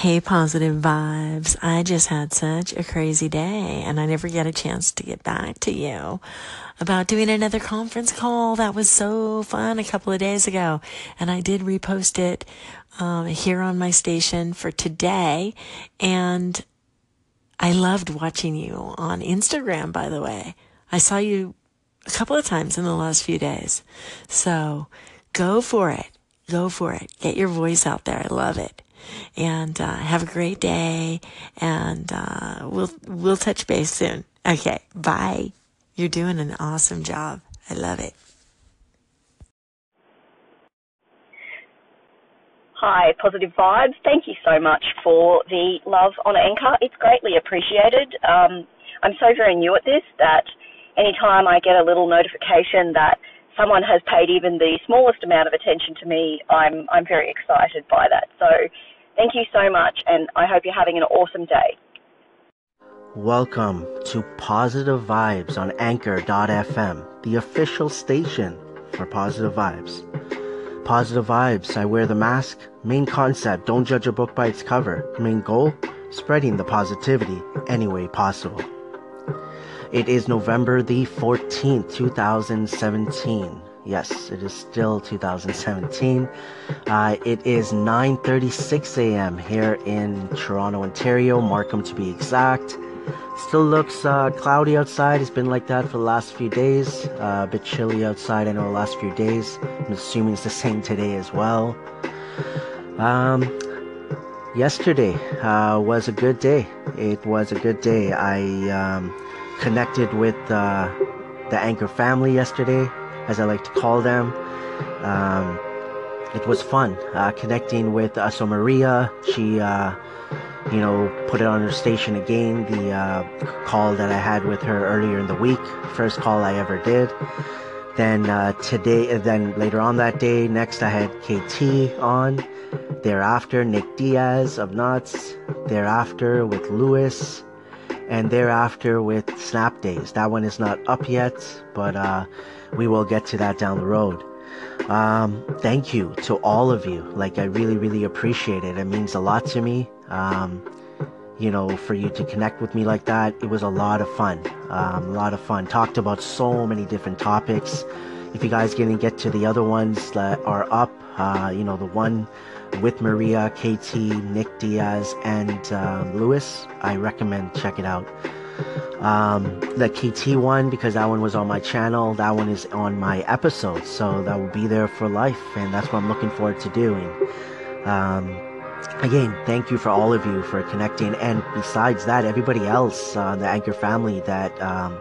Hey, positive vibes. I just had such a crazy day and I never get a chance to get back to you about doing another conference call. That was so fun a couple of days ago. And I did repost it um, here on my station for today. And I loved watching you on Instagram, by the way. I saw you a couple of times in the last few days. So go for it. Go for it. Get your voice out there. I love it. And uh, have a great day. And uh, we'll we'll touch base soon. Okay. Bye. You're doing an awesome job. I love it. Hi, Positive Vibes. Thank you so much for the love on Anchor. It's greatly appreciated. Um, I'm so very new at this that anytime I get a little notification that someone has paid even the smallest amount of attention to me, I'm I'm very excited by that. So thank you so much and I hope you're having an awesome day. Welcome to Positive Vibes on Anchor.fm, the official station for Positive Vibes. Positive Vibes, I wear the mask. Main concept, don't judge a book by its cover. Main goal, spreading the positivity any way possible. It is November the 14th, 2017. Yes, it is still 2017. Uh, it is 9:36 a.m. here in Toronto, Ontario, Markham to be exact. Still looks uh, cloudy outside. It's been like that for the last few days. Uh, a bit chilly outside. I know the last few days. I'm assuming it's the same today as well. Um, yesterday uh, was a good day. It was a good day. I um, connected with uh, the Anchor family yesterday, as I like to call them. Um, it was fun uh, connecting with Aso Maria. She, uh, you know, put it on her station again. The uh, call that I had with her earlier in the week, first call I ever did. Then uh, today, then later on that day, next I had KT on. Thereafter, Nick Diaz of Nuts. Thereafter with Lewis and thereafter with Snap Days. That one is not up yet, but uh, we will get to that down the road. Um, thank you to all of you. Like, I really, really appreciate it. It means a lot to me. Um, you know, for you to connect with me like that, it was a lot of fun. Um, a lot of fun. Talked about so many different topics. If you guys didn't get to the other ones that are up, uh, you know, the one with Maria, KT, Nick Diaz, and um, Lewis. I recommend check it out. Um, the KT one because that one was on my channel. That one is on my episodes, so that will be there for life, and that's what I'm looking forward to doing. Um, again, thank you for all of you for connecting, and besides that, everybody else, uh, the Anchor family that um,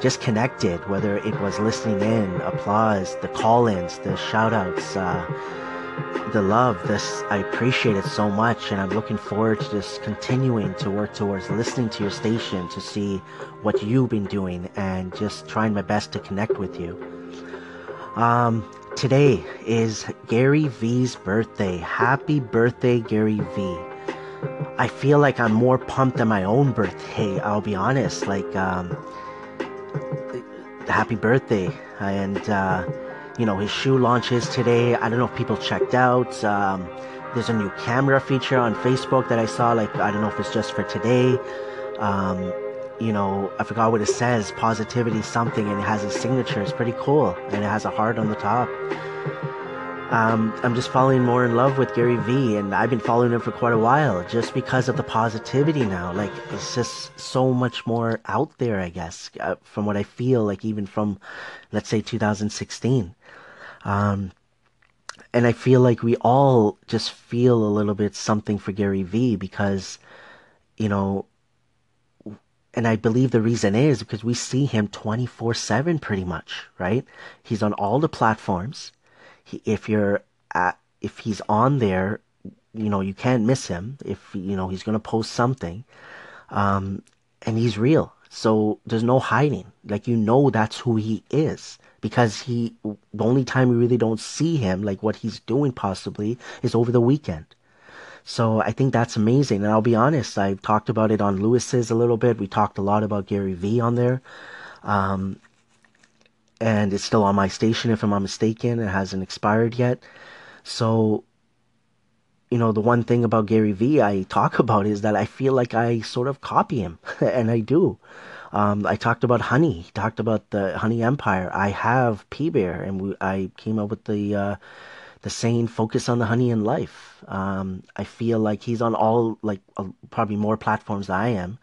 just connected, whether it was listening in, applause, the call-ins, the shout-outs. Uh, the love this i appreciate it so much and i'm looking forward to just continuing to work towards listening to your station to see what you've been doing and just trying my best to connect with you. Um today is gary v's birthday. Happy birthday gary v i feel like i'm more pumped than my own birthday i'll be honest like um happy birthday. And uh you know, his shoe launches today. I don't know if people checked out. Um, there's a new camera feature on Facebook that I saw. Like, I don't know if it's just for today. Um, you know, I forgot what it says. Positivity something, and it has his signature. It's pretty cool, and it has a heart on the top. Um, I'm just falling more in love with Gary Vee, and I've been following him for quite a while, just because of the positivity now. Like, it's just so much more out there, I guess, uh, from what I feel like, even from, let's say, 2016. Um, and I feel like we all just feel a little bit something for Gary Vee because, you know, and I believe the reason is because we see him 24 7 pretty much, right? He's on all the platforms. He, if you're at, if he's on there, you know, you can't miss him. If, you know, he's going to post something. Um, and he's real. So there's no hiding. Like, you know, that's who he is because he the only time we really don't see him like what he's doing possibly is over the weekend. So i think that's amazing. And i'll be honest i've talked about it on lewis's a little bit. We talked a lot about gary vee on there. Um, and it's still on my station if i'm not mistaken. It hasn't expired yet. So you know, the one thing about Gary Vee I talk about is that I feel like I sort of copy him, and I do. Um, I talked about honey, He talked about the honey empire. I have P Bear, and we, I came up with the uh, the saying "focus on the honey in life." Um, I feel like he's on all like uh, probably more platforms than I am,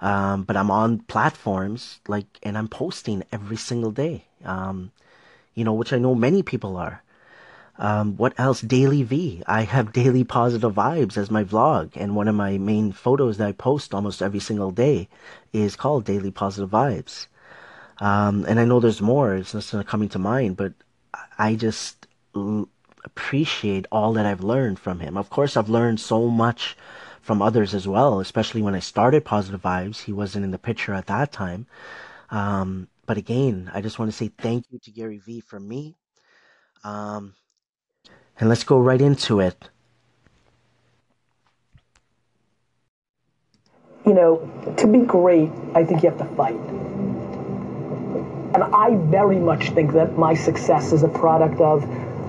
um, but I'm on platforms like, and I'm posting every single day. Um, you know, which I know many people are. Um, what else? Daily V. I have daily positive vibes as my vlog, and one of my main photos that I post almost every single day is called Daily Positive Vibes. Um, and I know there's more. It's just not coming to mind, but I just l- appreciate all that I've learned from him. Of course, I've learned so much from others as well, especially when I started Positive Vibes. He wasn't in the picture at that time. Um, but again, I just want to say thank you to Gary Vee for me. Um, and let's go right into it. You know, to be great, I think you have to fight. And I very much think that my success is a product of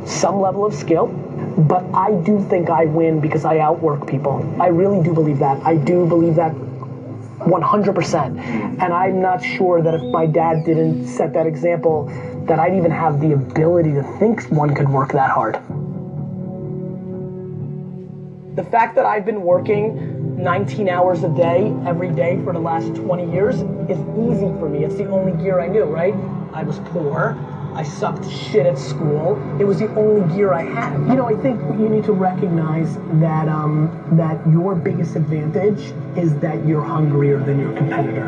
some level of skill, but I do think I win because I outwork people. I really do believe that. I do believe that 100%. And I'm not sure that if my dad didn't set that example, that I'd even have the ability to think one could work that hard. The fact that I've been working 19 hours a day every day for the last 20 years is easy for me. It's the only gear I knew, right? I was poor. I sucked shit at school. It was the only gear I had. You know, I think you need to recognize that um, that your biggest advantage is that you're hungrier than your competitor,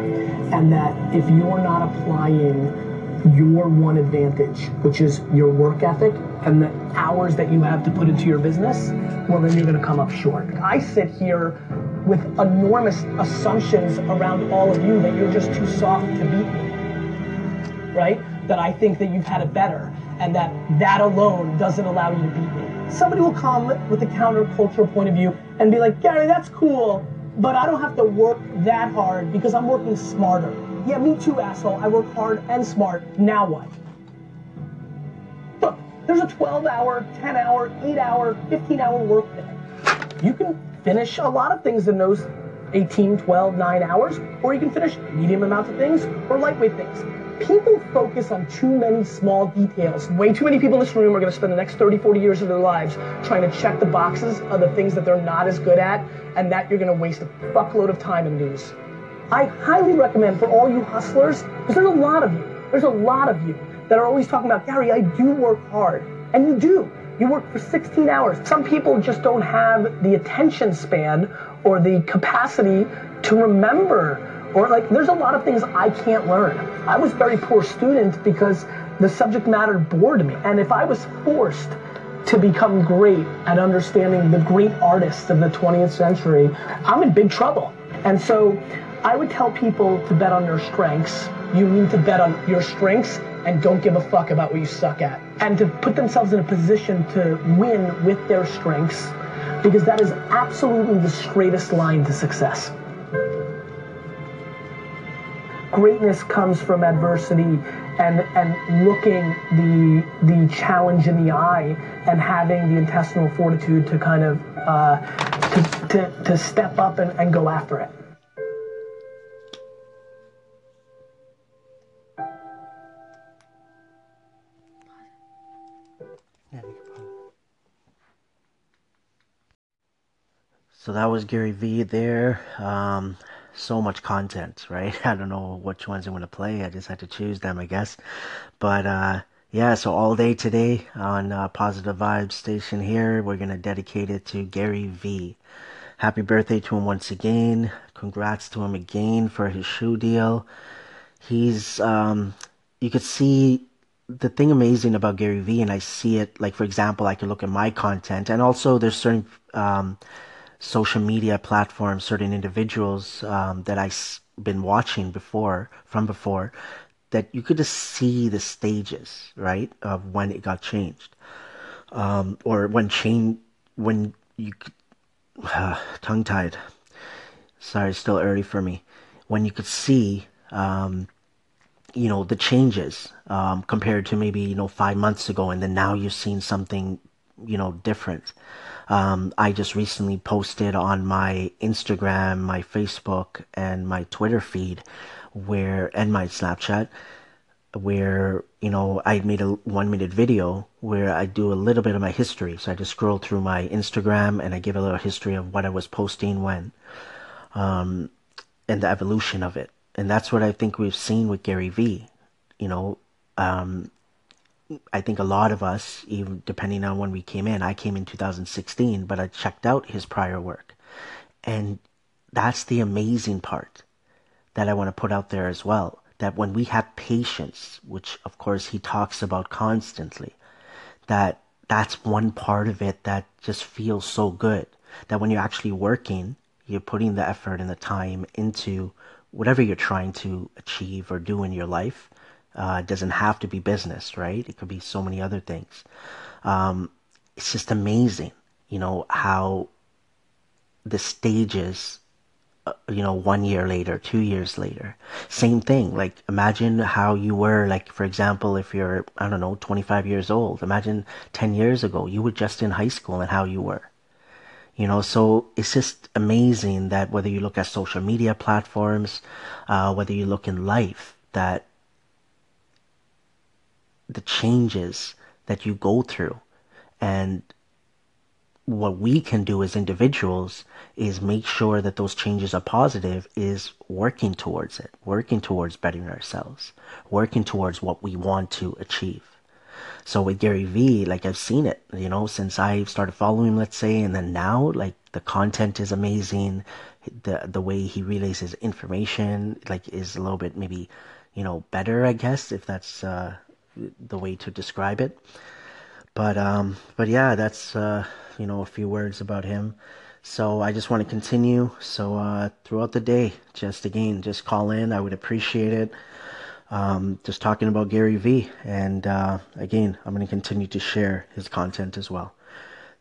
and that if you're not applying your one advantage, which is your work ethic and the hours that you have to put into your business, well, then you're going to come up short. I sit here with enormous assumptions around all of you that you're just too soft to beat me, right? that I think that you've had it better and that that alone doesn't allow you to beat me. Somebody will come with a countercultural point of view and be like, Gary, that's cool, but I don't have to work that hard because I'm working smarter. Yeah, me too, asshole. I work hard and smart. Now what? Look, there's a 12 hour, 10 hour, 8 hour, 15 hour workday. You can finish a lot of things in those 18, 12, 9 hours, or you can finish medium amounts of things or lightweight things people focus on too many small details. Way too many people in this room are going to spend the next 30, 40 years of their lives trying to check the boxes of the things that they're not as good at, and that you're going to waste a fuckload of time and lose. I highly recommend for all you hustlers, because there's a lot of you, there's a lot of you that are always talking about, Gary, I do work hard. And you do. You work for 16 hours. Some people just don't have the attention span or the capacity to remember or like, there's a lot of things I can't learn. I was very poor student because the subject matter bored me. And if I was forced to become great at understanding the great artists of the 20th century, I'm in big trouble. And so I would tell people to bet on their strengths. You need to bet on your strengths and don't give a fuck about what you suck at. And to put themselves in a position to win with their strengths because that is absolutely the straightest line to success greatness comes from adversity and and looking the the challenge in the eye and having the intestinal fortitude to kind of uh, to, to, to step up and, and go after it. So that was Gary Vee there. Um, so much content, right? I don't know which ones I'm going to play. I just had to choose them, I guess. But, uh, yeah, so all day today on uh, Positive Vibes Station here, we're going to dedicate it to Gary Vee. Happy birthday to him once again. Congrats to him again for his shoe deal. He's, um, you could see the thing amazing about Gary Vee, and I see it, like, for example, I can look at my content, and also there's certain, um, social media platforms, certain individuals um, that I've been watching before, from before, that you could just see the stages, right, of when it got changed, um, or when change, when you, uh, tongue tied. Sorry, still early for me. When you could see, um, you know, the changes um, compared to maybe you know five months ago, and then now you're seeing something you know, different. Um, I just recently posted on my Instagram, my Facebook, and my Twitter feed where, and my Snapchat, where, you know, I made a one minute video where I do a little bit of my history. So I just scroll through my Instagram and I give a little history of what I was posting when, um, and the evolution of it. And that's what I think we've seen with Gary Vee. You know, um, I think a lot of us, even depending on when we came in, I came in 2016, but I checked out his prior work. And that's the amazing part that I want to put out there as well. That when we have patience, which of course he talks about constantly, that that's one part of it that just feels so good. That when you're actually working, you're putting the effort and the time into whatever you're trying to achieve or do in your life uh, it doesn't have to be business, right? It could be so many other things. Um, it's just amazing, you know, how the stages, uh, you know, one year later, two years later, same thing. Like, imagine how you were, like, for example, if you're, I don't know, 25 years old, imagine 10 years ago, you were just in high school and how you were. You know, so it's just amazing that whether you look at social media platforms, uh, whether you look in life, that the changes that you go through. And what we can do as individuals is make sure that those changes are positive is working towards it, working towards bettering ourselves, working towards what we want to achieve. So with Gary Vee, like I've seen it, you know, since I started following let's say, and then now, like the content is amazing. The, the way he relays his information, like is a little bit maybe, you know, better, I guess, if that's, uh, the way to describe it. But um, but yeah, that's uh, you know a few words about him. So I just want to continue. So uh, throughout the day, just again, just call in. I would appreciate it. Um, just talking about Gary Vee, and uh, again, I'm going to continue to share his content as well.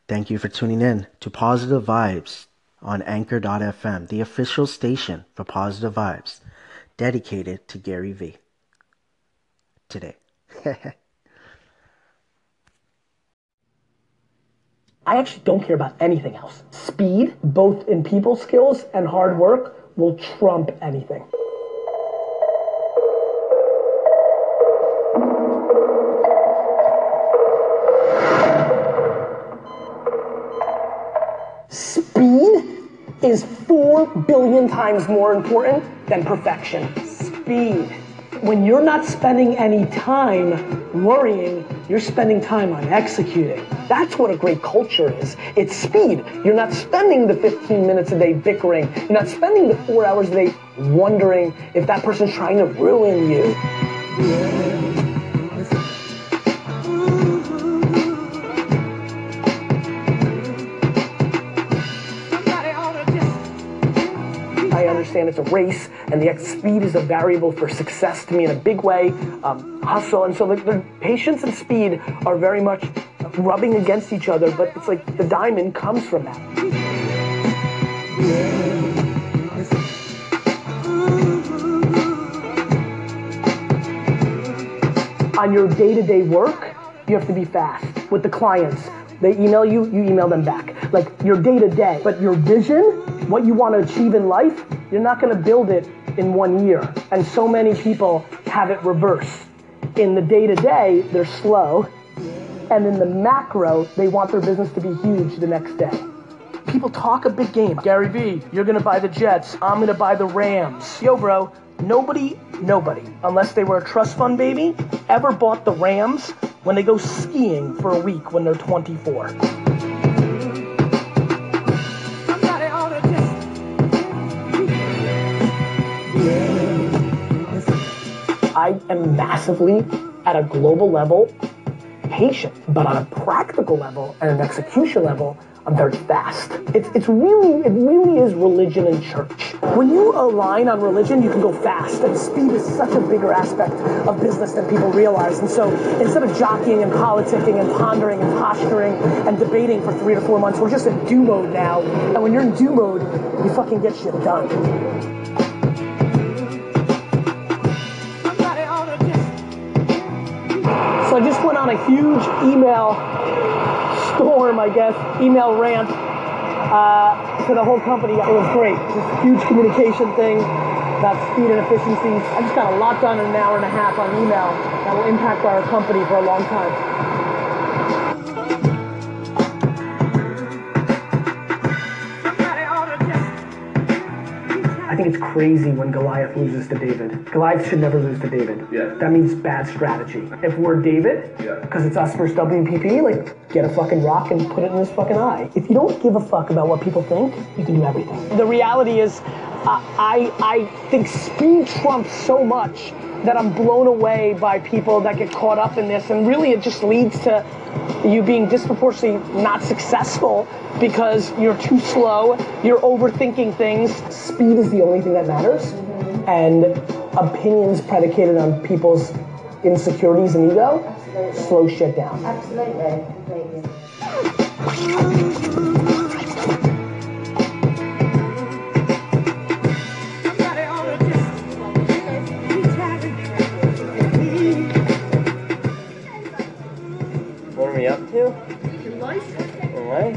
Thank you for tuning in to Positive Vibes on Anchor.fm, the official station for Positive Vibes, dedicated to Gary Vee. Today. I actually don't care about anything else. Speed, both in people skills and hard work, will trump anything. Speed is four billion times more important than perfection. Speed when you're not spending any time worrying, you're spending time on executing. That's what a great culture is. It's speed. You're not spending the 15 minutes a day bickering. You're not spending the four hours a day wondering if that person's trying to ruin you. It's a race and the speed is a variable for success to me in a big way. Um, hustle. And so the, the patience and speed are very much rubbing against each other, but it's like the diamond comes from that. On your day-to-day work, you have to be fast with the clients. They email you, you email them back. Like your day to day. But your vision, what you want to achieve in life, you're not going to build it in one year. And so many people have it reversed. In the day to day, they're slow. And in the macro, they want their business to be huge the next day. People talk a big game. Gary Vee, you're going to buy the Jets. I'm going to buy the Rams. Yo, bro, nobody, nobody, unless they were a trust fund baby, ever bought the Rams when they go skiing for a week when they're 24. I am massively, at a global level, patient, but on a practical level and an execution level, I'm very fast. It's, it's really, it really is religion and church. When you align on religion, you can go fast, and speed is such a bigger aspect of business than people realize. And so instead of jockeying and politicking and pondering and posturing and debating for three to four months, we're just in do mode now. And when you're in do mode, you fucking get shit done. So I just went on a huge email storm, I guess, email rant uh, to the whole company. It was great. Just huge communication thing about speed and efficiency. I just got a lot done in an hour and a half on email that will impact our company for a long time. Think it's crazy when Goliath loses to David. Goliath should never lose to David. Yeah. That means bad strategy. If we're David, Yeah. because it's us versus WPP, like get a fucking rock and put it in his fucking eye. If you don't give a fuck about what people think, you can do everything. The reality is, I I think speed trumps so much that I'm blown away by people that get caught up in this, and really it just leads to you being disproportionately not successful because you're too slow, you're overthinking things. Speed is the only thing that matters, and opinions predicated on people's insecurities and ego slow shit down. Absolutely. We up to? Alright.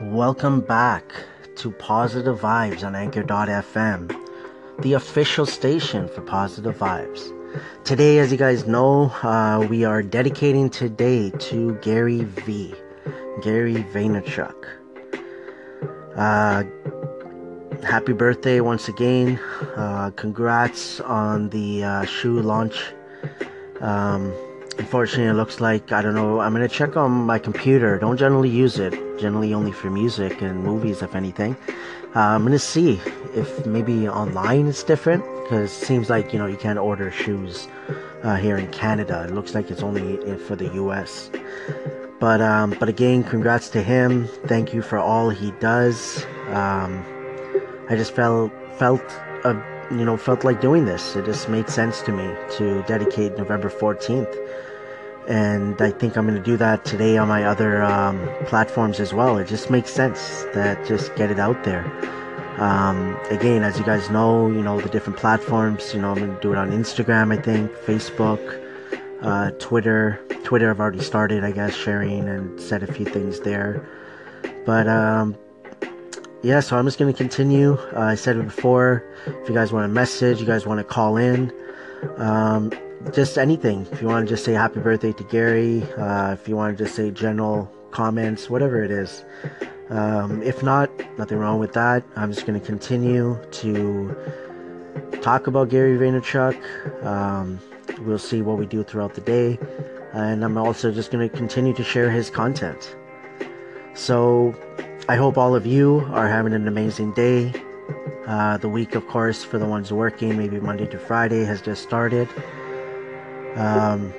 Welcome back to Positive Vibes on Anchor.fm, the official station for Positive Vibes. Today, as you guys know, uh, we are dedicating today to Gary V. Gary Vaynerchuk. Uh, happy birthday once again. Uh, congrats on the uh, shoe launch. Um, unfortunately, it looks like I don't know. I'm gonna check on my computer. Don't generally use it. Generally, only for music and movies, if anything. Uh, I'm gonna see if maybe online it's different because it seems like you know you can't order shoes uh, here in Canada. It looks like it's only for the U.S. But um, but again, congrats to him. Thank you for all he does. Um, I just felt felt uh, you know felt like doing this. It just made sense to me to dedicate November 14th, and I think I'm going to do that today on my other um, platforms as well. It just makes sense that just get it out there. Um, again, as you guys know, you know the different platforms. You know I'm going to do it on Instagram, I think, Facebook, uh, Twitter. Twitter, I've already started, I guess, sharing and said a few things there. But um, yeah, so I'm just going to continue. Uh, I said it before. If you guys want to message, you guys want to call in, um, just anything. If you want to just say happy birthday to Gary, uh, if you want to just say general comments, whatever it is. Um, if not, nothing wrong with that. I'm just going to continue to talk about Gary Vaynerchuk. Um, we'll see what we do throughout the day. And I'm also just going to continue to share his content. So I hope all of you are having an amazing day. Uh, the week, of course, for the ones working, maybe Monday to Friday, has just started. Um,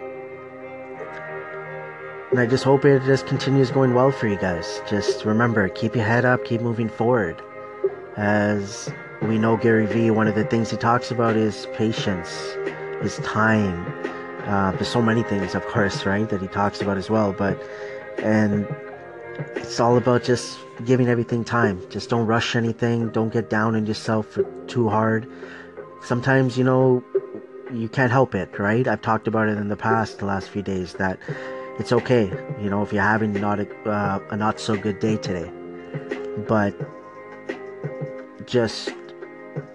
and I just hope it just continues going well for you guys. Just remember, keep your head up, keep moving forward. As we know, Gary Vee, one of the things he talks about is patience, is time. Uh, there's so many things, of course, right, that he talks about as well. But, and it's all about just giving everything time. Just don't rush anything. Don't get down on yourself too hard. Sometimes, you know, you can't help it, right? I've talked about it in the past, the last few days, that it's okay, you know, if you're having not a, uh, a not so good day today. But just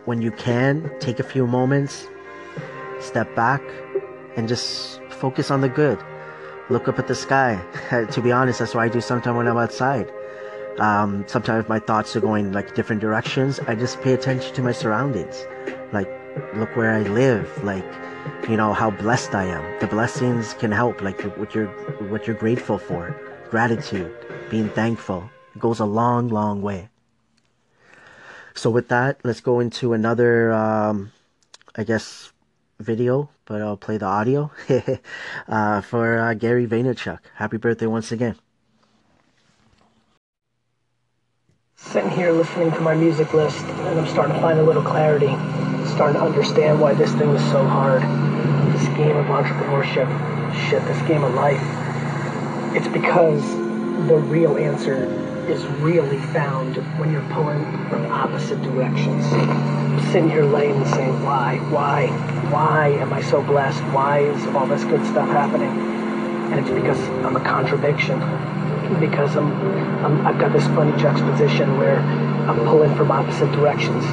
when you can, take a few moments, step back, and just focus on the good. Look up at the sky. to be honest, that's what I do sometimes when I'm outside. Um, sometimes my thoughts are going like different directions. I just pay attention to my surroundings. Like, look where I live. Like, you know how blessed I am. The blessings can help. Like what you're what you're grateful for. Gratitude, being thankful goes a long, long way. So with that, let's go into another, um, I guess, video, but I'll play the audio uh, for uh, Gary Vaynerchuk. Happy birthday once again. Sitting here listening to my music list, and I'm starting to find a little clarity. Starting to understand why this thing is so hard. This game of entrepreneurship, shit, this game of life. It's because the real answer is really found when you're pulling from opposite directions. Sitting here laying and saying, why, why, why am I so blessed? Why is all this good stuff happening? And it's because I'm a contradiction. Because I'm, I'm I've got this funny juxtaposition where I'm pulling from opposite directions.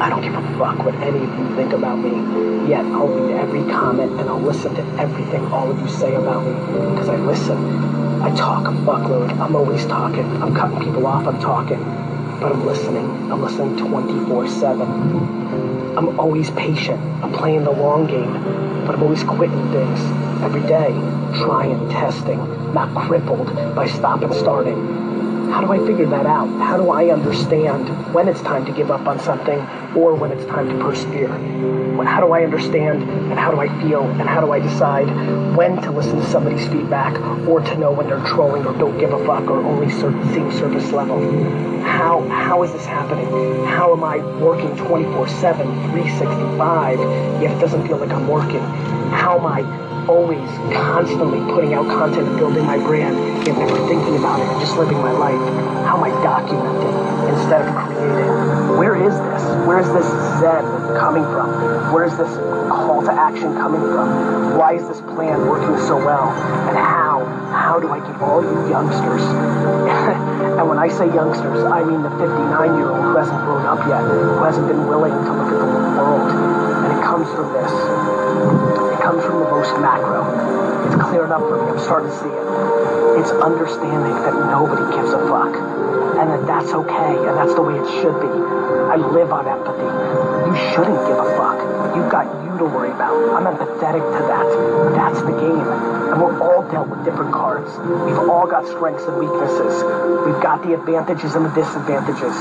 I don't give a fuck what any of you think about me. Yet I'll read every comment and I'll listen to everything all of you say about me because I listen. I talk a fuckload. I'm always talking. I'm cutting people off. I'm talking. But I'm listening. I'm listening 24 7. I'm always patient. I'm playing the long game. But I'm always quitting things every day. Trying, testing, not crippled by stop and starting. How do I figure that out? How do I understand when it's time to give up on something or when it's time to persevere? How do I understand and how do I feel and how do I decide when to listen to somebody's feedback or to know when they're trolling or don't give a fuck or only serve seeing surface level? How, how is this happening? How am I working 24 7, 365, yet it doesn't feel like I'm working? How am I always constantly putting out content and building my brand and never thinking about it and just living my life? How am I documenting instead of creating? Where is this? Where is this Zen coming from? Where is this call to action coming from? Why is this plan working so well? And how? How do I get all you youngsters? and when I say youngsters, I mean the 59 year old who hasn't grown up yet, who hasn't been willing to look at the world. And it comes from this comes from the most macro. It's clearing up for me. I'm starting to see it. It's understanding that nobody gives a fuck. And that that's okay. And that's the way it should be. I live on empathy. You shouldn't give a fuck. You've got you to worry about. I'm empathetic to that. That's the game. And we're all dealt with different cards. We've all got strengths and weaknesses. We've got the advantages and the disadvantages.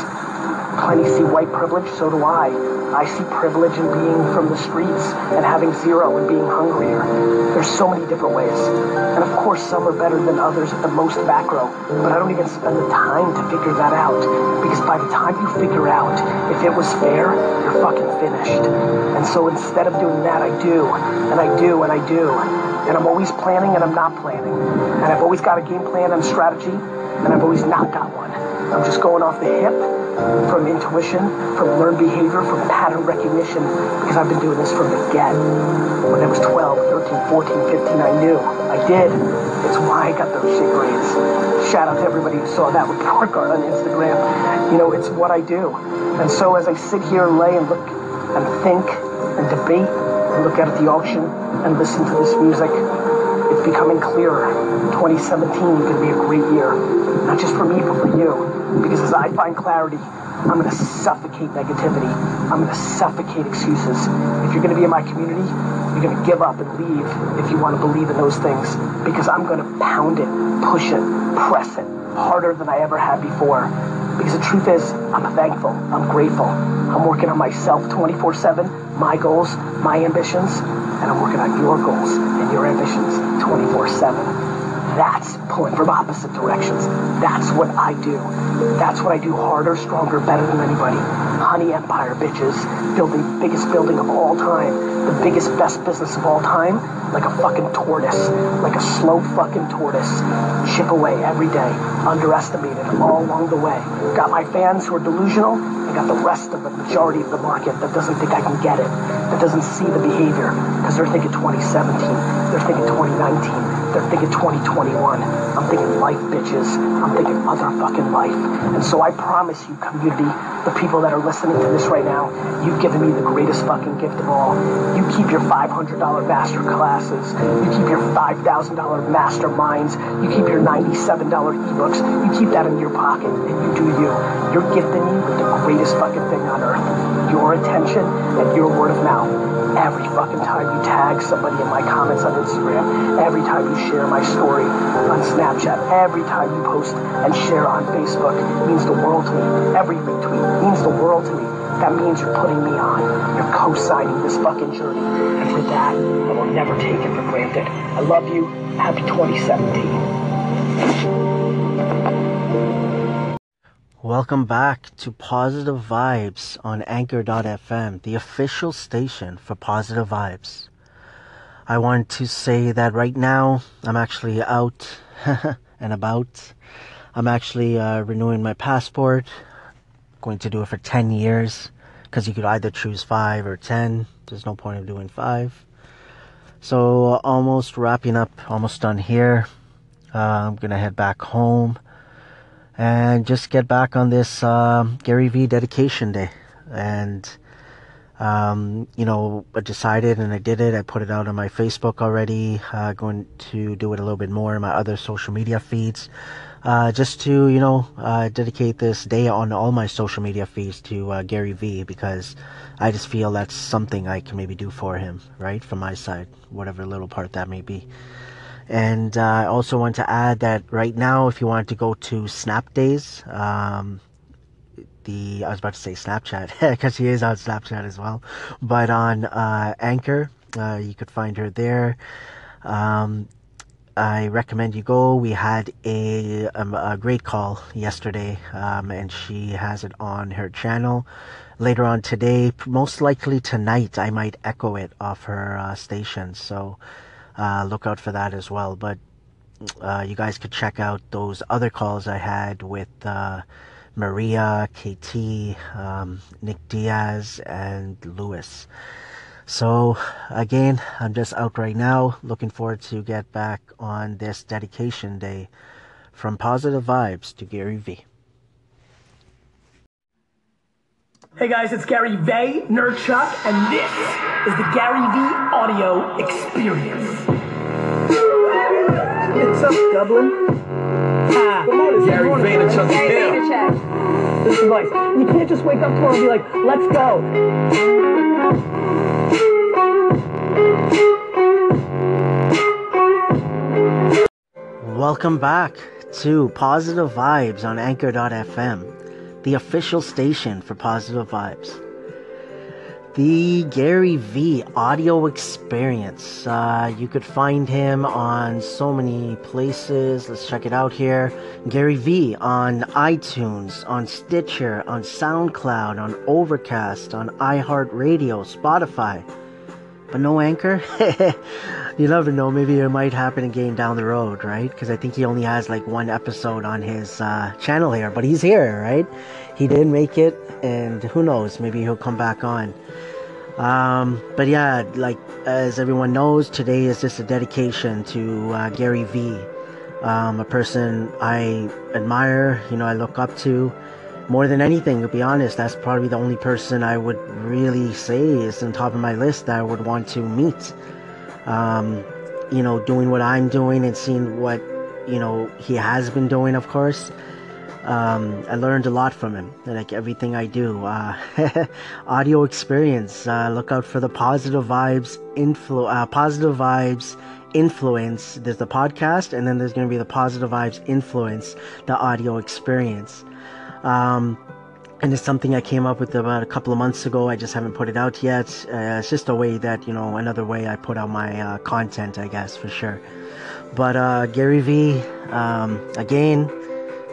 Plenty see white privilege, so do I. I see privilege in being from the streets and having zero and being hungrier. There's so many different ways. And of course, some are better than others at the most macro, but I don't even spend the time to figure that out. Because by the time you figure out if it was fair, you're fucking finished. And so instead of doing that, I do, and I do, and I do. And I'm always planning and I'm not planning. And I've always got a game plan and strategy, and I've always not got one. I'm just going off the hip from intuition, from learned behavior, from pattern recognition, because I've been doing this from the get. When I was 12, 13, 14, 15, I knew. I did. It's why I got those shit grades. Shout out to everybody who saw that report card on Instagram. You know, it's what I do. And so as I sit here and lay and look and think and debate and look out at the auction and listen to this music, it's becoming clearer. 2017 is going to be a great year. Not just for me, but for you. Because as I find clarity, I'm going to suffocate negativity. I'm going to suffocate excuses. If you're going to be in my community, you're going to give up and leave if you want to believe in those things. Because I'm going to pound it, push it, press it harder than I ever have before. Because the truth is, I'm thankful. I'm grateful. I'm working on myself 24 7, my goals, my ambitions, and I'm working on your goals and your ambitions 24 7. That's pulling from opposite directions. That's what I do. That's what I do harder, stronger, better than anybody. Honey Empire, bitches. Building the biggest building of all time. The biggest, best business of all time. Like a fucking tortoise. Like a slow fucking tortoise. Chip away every day. Underestimated all along the way. Got my fans who are delusional. I got the rest of the majority of the market that doesn't think I can get it. That doesn't see the behavior. Because they're thinking 2017. They're thinking 2019. They're thinking 2021. I'm thinking life, bitches. I'm thinking motherfucking life. And so I promise you, community, the people that are listening to this right now, you've given me the greatest fucking gift of all. You keep your $500 master classes. You keep your $5,000 masterminds. You keep your $97 ebooks. You keep that in your pocket and you do you. You're gifting me with the greatest fucking thing on earth. Your attention and your word of mouth every fucking time you tag somebody in my comments on Instagram, every time you share my story on Snapchat, every time you post and share on Facebook means the world to me. Every retweet means the world to me. That means you're putting me on. You're co-signing this fucking journey. And for that, I will never take it for granted. I love you. Happy 2017. Welcome back to Positive Vibes on Anchor.fm, the official station for Positive Vibes. I want to say that right now I'm actually out and about. I'm actually uh, renewing my passport. Going to do it for 10 years because you could either choose 5 or 10. There's no point of doing 5. So, almost wrapping up, almost done here. Uh, I'm to head back home and just get back on this uh, Gary Vee dedication day. And, um, you know, I decided and I did it. I put it out on my Facebook already. Uh, going to do it a little bit more in my other social media feeds. Uh, just to, you know, uh, dedicate this day on all my social media feeds to uh, Gary Vee because I just feel that's something I can maybe do for him, right? From my side, whatever little part that may be. And uh, I also want to add that right now, if you wanted to go to Snapdays, um, the I was about to say Snapchat because she is on Snapchat as well, but on uh, Anchor, uh, you could find her there. Um, I recommend you go. We had a, um, a great call yesterday, um, and she has it on her channel. Later on today, most likely tonight, I might echo it off her uh, station. So uh, look out for that as well. But uh, you guys could check out those other calls I had with uh, Maria, KT, um, Nick Diaz, and Lewis. So again, I'm just out right now, looking forward to get back on this dedication day from Positive Vibes to Gary Vee. Hey guys, it's Gary Vaynerchuk, and this is the Gary V audio experience. What's up, Dublin? Ah, Gary Vaynerchuk is here. This is advice. You can't just wake up tomorrow and be like, let's go. Welcome back to Positive Vibes on Anchor.fm, the official station for Positive Vibes. The Gary V audio experience. Uh, you could find him on so many places. Let's check it out here. Gary V on iTunes, on Stitcher, on SoundCloud, on Overcast, on iHeartRadio, Spotify. But no anchor? you never know. Maybe it might happen again down the road, right? Because I think he only has like one episode on his uh, channel here, but he's here, right? He did make it, and who knows? Maybe he'll come back on. Um, but yeah, like as everyone knows, today is just a dedication to uh, Gary Vee, um, a person I admire, you know, I look up to more than anything. To be honest, that's probably the only person I would really say is on top of my list that I would want to meet. Um, you know, doing what I'm doing and seeing what you know he has been doing, of course. Um, I learned a lot from him, like everything I do. Uh, audio experience. Uh, look out for the positive vibes influ- uh, positive vibes influence. There's the podcast, and then there's going to be the positive vibes influence, the audio experience. Um, and it's something I came up with about a couple of months ago. I just haven't put it out yet. Uh, it's just a way that you know, another way I put out my uh, content, I guess for sure. But uh, Gary V, um, again,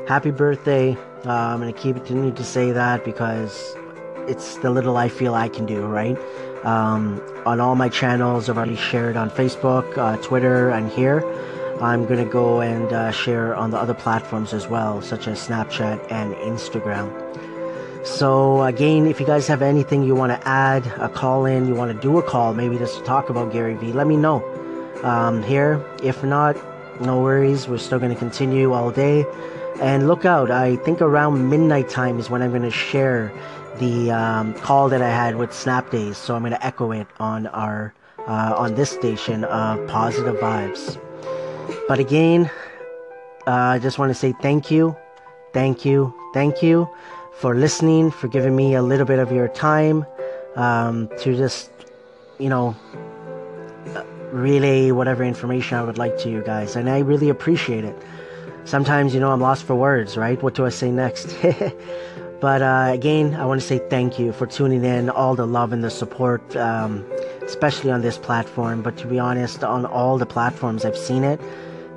happy birthday. I'm gonna keep continue to say that because it's the little I feel I can do, right? Um, on all my channels, I've already shared on Facebook, uh, Twitter, and here. I'm gonna go and uh, share on the other platforms as well, such as Snapchat and Instagram. So again, if you guys have anything you want to add, a call in, you want to do a call, maybe just to talk about Gary Vee, let me know um, here. If not, no worries. We're still going to continue all day. And look out, I think around midnight time is when I'm going to share the um, call that I had with Snap Days. So I'm going to echo it on our uh, on this station of Positive Vibes. But again, uh, I just want to say thank you, thank you, thank you for listening, for giving me a little bit of your time um, to just, you know, relay whatever information I would like to you guys. And I really appreciate it. Sometimes, you know, I'm lost for words, right? What do I say next? but uh, again, I want to say thank you for tuning in, all the love and the support, um, especially on this platform. But to be honest, on all the platforms I've seen it,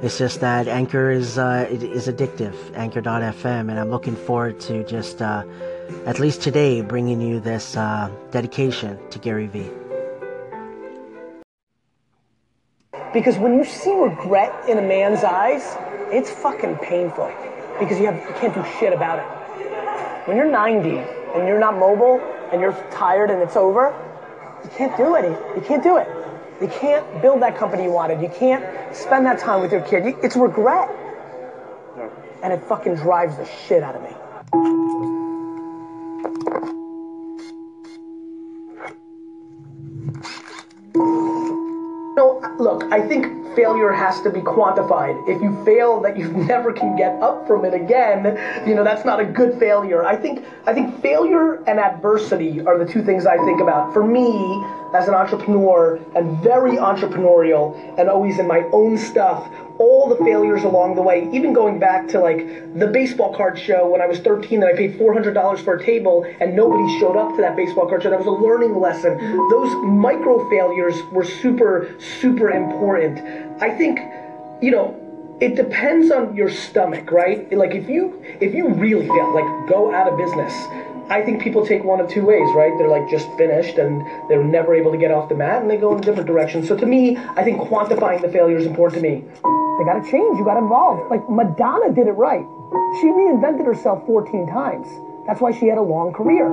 it's just that Anchor is uh, is addictive, Anchor.fm, and I'm looking forward to just uh, at least today bringing you this uh, dedication to Gary Vee. Because when you see regret in a man's eyes, it's fucking painful. because you have you can't do shit about it. When you're 90 and you're not mobile and you're tired and it's over, you can't do it. You can't do it. You can't build that company you wanted. You can't spend that time with your kid. You- It's regret. And it fucking drives the shit out of me. No, look, I think failure has to be quantified. If you fail that you never can get up from it again, you know, that's not a good failure. I think I think failure and adversity are the two things I think about. For me, as an entrepreneur and very entrepreneurial and always in my own stuff, all the failures along the way, even going back to like the baseball card show when I was 13 and I paid $400 for a table and nobody showed up to that baseball card show. That was a learning lesson. Those micro failures were super, super important. I think, you know, it depends on your stomach, right? Like if you if you really fail, like go out of business. I think people take one of two ways, right? They're like just finished and they're never able to get off the mat and they go in a different direction. So to me, I think quantifying the failure is important to me. They got to change. You got to evolve. Like Madonna did it right. She reinvented herself 14 times. That's why she had a long career.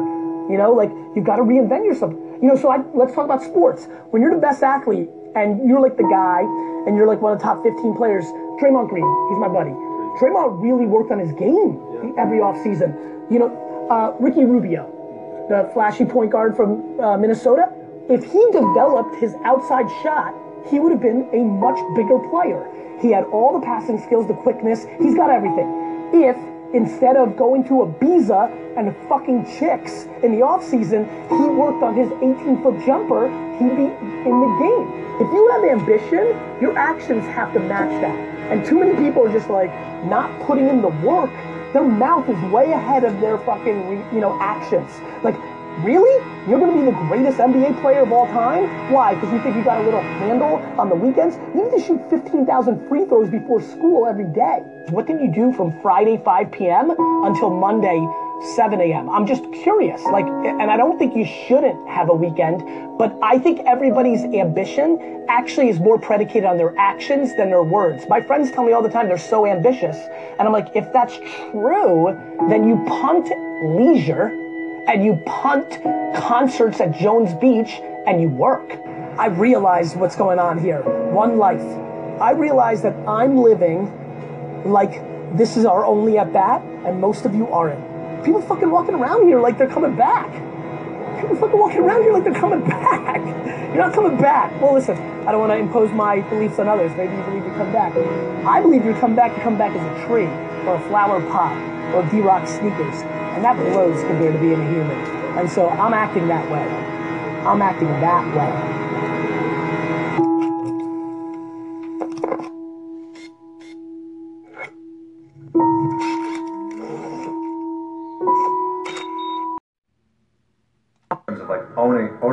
You know, like you've got to reinvent yourself. You know, so I, let's talk about sports. When you're the best athlete and you're like the guy and you're like one of the top 15 players, Draymond Green, he's my buddy. Draymond really worked on his game every offseason. You know, uh, Ricky Rubio, the flashy point guard from uh, Minnesota, if he developed his outside shot, he would have been a much bigger player. He had all the passing skills, the quickness, he's got everything. If instead of going to Ibiza and fucking chicks in the offseason, he worked on his 18 foot jumper, he'd be in the game. If you have ambition, your actions have to match that. And too many people are just like not putting in the work. Their mouth is way ahead of their fucking, you know, actions. Like, really? You're gonna be the greatest NBA player of all time? Why? Because you think you got a little handle on the weekends? You need to shoot 15,000 free throws before school every day. What did you do from Friday 5 p.m. until Monday 7 a.m.? I'm just curious. Like, and I don't think you shouldn't have a weekend, but I think everybody's ambition actually is more predicated on their actions than their words. My friends tell me all the time they're so ambitious. And I'm like, if that's true, then you punt leisure and you punt concerts at Jones Beach and you work. I realize what's going on here. One life. I realize that I'm living like this is our only at bat, and most of you aren't. People fucking walking around here like they're coming back. People fucking walking around here like they're coming back. You're not coming back. Well, listen, I don't want to impose my beliefs on others. Maybe you believe you come back. I believe you come back, you come back as a tree, or a flower pot, or D-Rock sneakers. And that blows compared to being a human. And so I'm acting that way. I'm acting that way.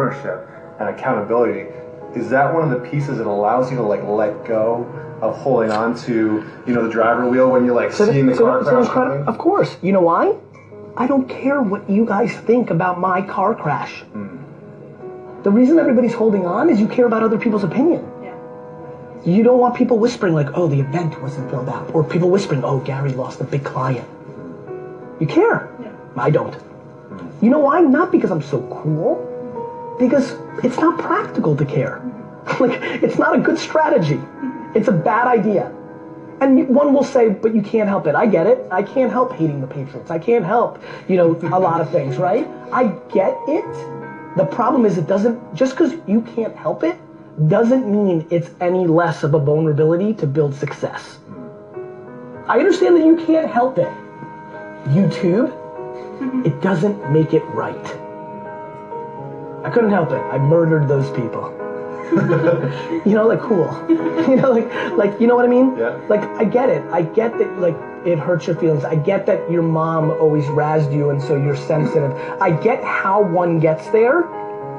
Ownership and accountability is that one of the pieces that allows you to like let go of holding on to you know the driver wheel when you're like seeing the so- car so crash incredi- coming? Of course. You know why? I don't care what you guys think about my car crash. Hmm. The reason everybody's holding on is you care about other people's opinion. Yeah. You don't want people whispering like, "Oh, the event wasn't filled out," or people whispering, "Oh, Gary lost a big client." You care. Yeah. I don't. You know why? Not because I'm so cool. Because it's not practical to care. like, it's not a good strategy. It's a bad idea. And one will say, but you can't help it. I get it. I can't help hating the Patriots. I can't help, you know, a lot of things, right? I get it. The problem is it doesn't, just because you can't help it, doesn't mean it's any less of a vulnerability to build success. I understand that you can't help it. YouTube, it doesn't make it right. I couldn't help it. I murdered those people. you know, like cool. you know, like like you know what I mean? Yeah. Like I get it. I get that like it hurts your feelings. I get that your mom always razzed you and so you're sensitive. I get how one gets there.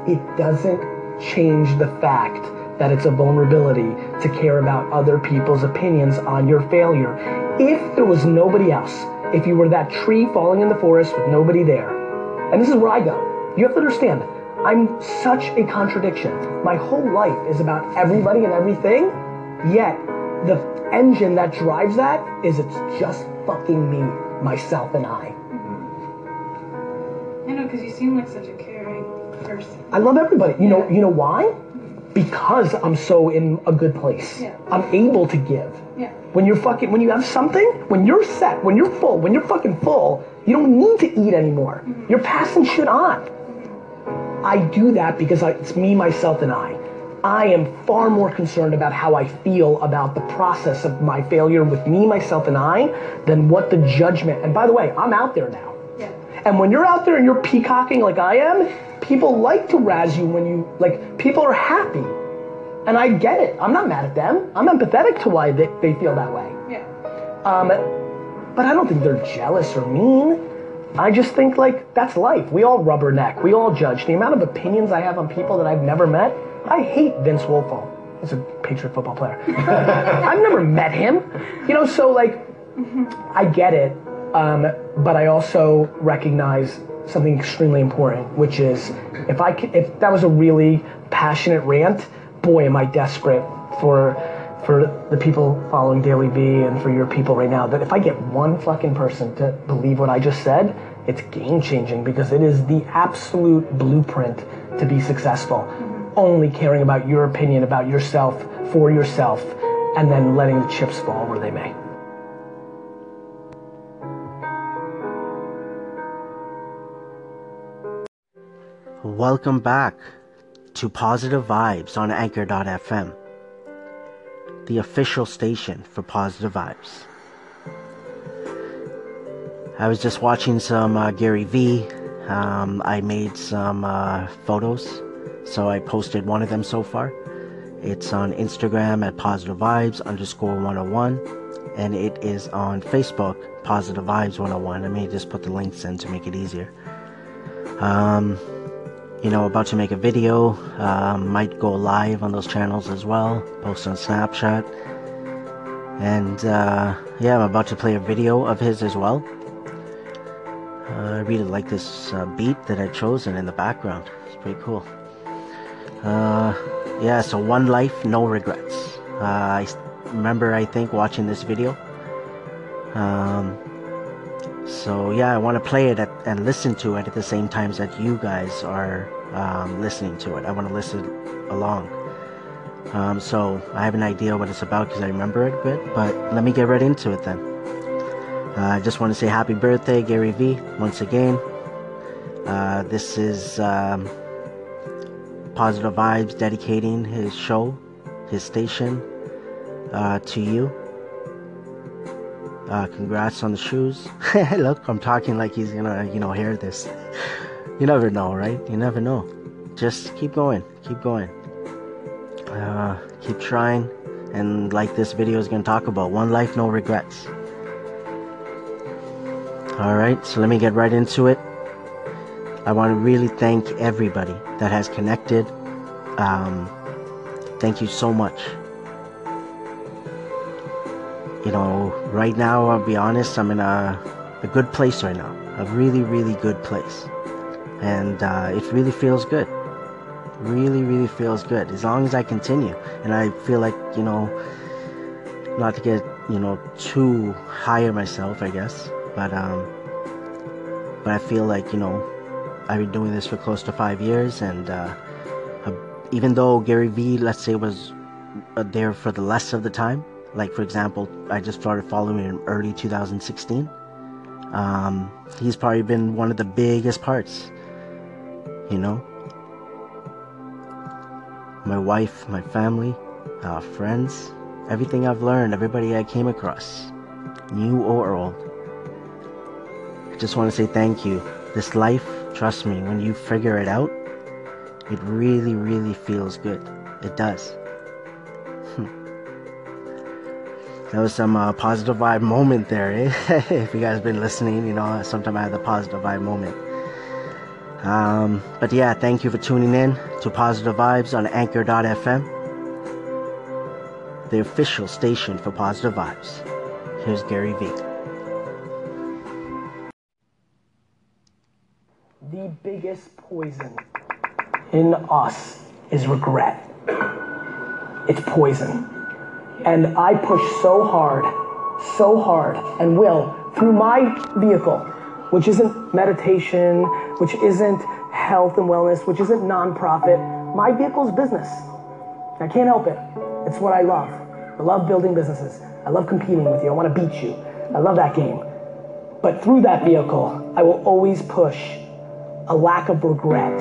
It doesn't change the fact that it's a vulnerability to care about other people's opinions on your failure. If there was nobody else, if you were that tree falling in the forest with nobody there, and this is where I go. You have to understand, I'm such a contradiction. My whole life is about everybody and everything, yet the engine that drives that is it's just fucking me, myself, and I. I know, because you seem like such a caring person. I love everybody. You know, you know why? Because I'm so in a good place. Yeah. I'm able to give. Yeah. When you're fucking, when you have something, when you're set, when you're full, when you're fucking full, you don't need to eat anymore. Mm-hmm. You're passing shit on. I do that because I, it's me, myself, and I. I am far more concerned about how I feel about the process of my failure with me, myself, and I than what the judgment. And by the way, I'm out there now. Yeah. And when you're out there and you're peacocking like I am, people like to razz you when you, like, people are happy. And I get it. I'm not mad at them. I'm empathetic to why they, they feel that way. Yeah. Um, but I don't think they're jealous or mean. I just think like that's life. We all rubberneck. We all judge. The amount of opinions I have on people that I've never met. I hate Vince Wilfork. He's a Patriot football player. I've never met him. You know, so like I get it, um, but I also recognize something extremely important, which is if I if that was a really passionate rant, boy, am I desperate for for the people following DailyVee and for your people right now. That if I get one fucking person to believe what I just said, it's game changing because it is the absolute blueprint to be successful. Only caring about your opinion about yourself for yourself, and then letting the chips fall where they may. Welcome back to Positive Vibes on Anchor.fm, the official station for Positive Vibes. I was just watching some uh, Gary Vee. Um, I made some uh, photos, so I posted one of them so far. It's on Instagram at Positive Vibes underscore 101, and it is on Facebook, Positive Vibes 101. I may just put the links in to make it easier. Um, you know, about to make a video. Um, might go live on those channels as well. Post on Snapchat. And uh, yeah, I'm about to play a video of his as well. Uh, I really like this uh, beat that I chosen in the background. It's pretty cool. Uh, yeah, so one life, no regrets. Uh, I remember, I think, watching this video. Um, so yeah, I want to play it at, and listen to it at the same times that you guys are um, listening to it. I want to listen along. Um, so I have an idea what it's about because I remember it a bit. But let me get right into it then. Uh, I just want to say happy birthday, Gary Vee, once again. Uh, this is um, Positive Vibes dedicating his show, his station, uh, to you. Uh, congrats on the shoes. Look, I'm talking like he's gonna, you know, hear this. You never know, right? You never know. Just keep going, keep going. Uh, keep trying, and like this video is gonna talk about, one life, no regrets. All right, so let me get right into it. I want to really thank everybody that has connected. Um, thank you so much you know, right now, I'll be honest, I'm in a, a good place right now. A really, really good place. And uh, it really feels good. Really, really feels good. As long as I continue. And I feel like, you know, not to get, you know, too high on myself, I guess. But, um, but I feel like, you know, I've been doing this for close to five years. And uh, uh, even though Gary Vee, let's say, was uh, there for the less of the time, like for example i just started following him early 2016 um, he's probably been one of the biggest parts you know? My wife my family uh, friends everything i've learned everybody i came across new or old. I just want to say thank you. This life trust me when you figure it out it really really feels good. It does That was some uh, positive vibe moment there, eh? if you guys been listening, you know, sometimes I have the positive vibe moment. Um, but yeah, thank you for tuning in to Positive Vibes on Anchor.fm, the official station for Positive Vibes. Here's Gary Vee. The biggest poison in us is regret. It's poison. And I push so hard, so hard, and will through my vehicle, which isn't meditation, which isn't health and wellness, which isn't nonprofit. My vehicle is business. I can't help it. It's what I love. I love building businesses. I love competing with you. I want to beat you. I love that game. But through that vehicle, I will always push a lack of regret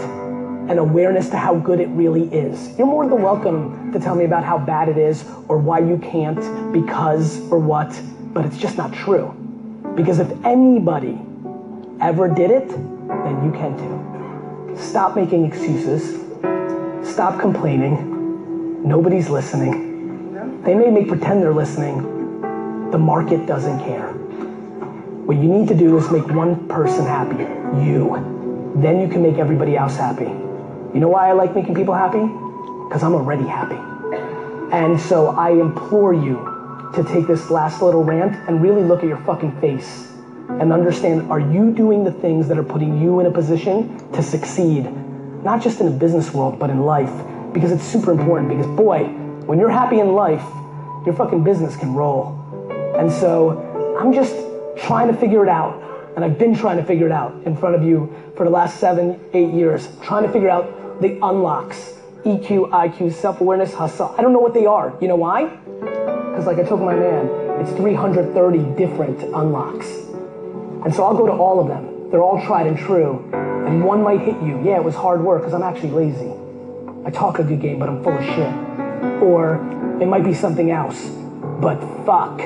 and awareness to how good it really is. You're more than welcome to tell me about how bad it is or why you can't because or what, but it's just not true. Because if anybody ever did it, then you can too. Stop making excuses. Stop complaining. Nobody's listening. They may make pretend they're listening. The market doesn't care. What you need to do is make one person happy, you. Then you can make everybody else happy. You know why I like making people happy? Because I'm already happy. And so I implore you to take this last little rant and really look at your fucking face and understand are you doing the things that are putting you in a position to succeed, not just in the business world, but in life? Because it's super important. Because, boy, when you're happy in life, your fucking business can roll. And so I'm just trying to figure it out. And I've been trying to figure it out in front of you for the last seven, eight years, trying to figure out the unlocks EQ, IQ, self awareness, hustle. I don't know what they are. You know why? Because, like I told my man, it's 330 different unlocks. And so I'll go to all of them. They're all tried and true. And one might hit you. Yeah, it was hard work because I'm actually lazy. I talk a good game, but I'm full of shit. Or it might be something else. But fuck,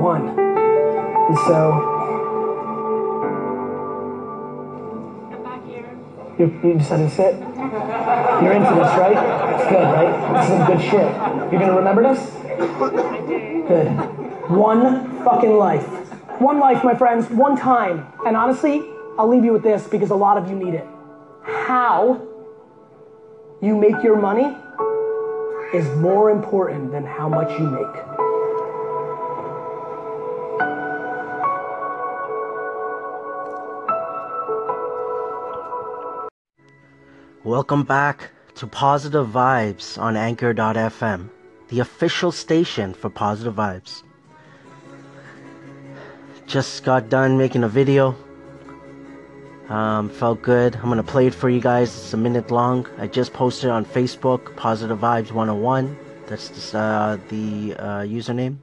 one. And so I'm back here. you, you decided to sit? You're into this, right? It's good, right? This is good shit. You're gonna remember this? Good. One fucking life. One life, my friends, one time. And honestly, I'll leave you with this because a lot of you need it. How you make your money is more important than how much you make. Welcome back to Positive Vibes on Anchor.fm, the official station for Positive Vibes. Just got done making a video. Um, felt good. I'm gonna play it for you guys. It's a minute long. I just posted on Facebook, Positive Vibes 101. That's this, uh, the uh, username.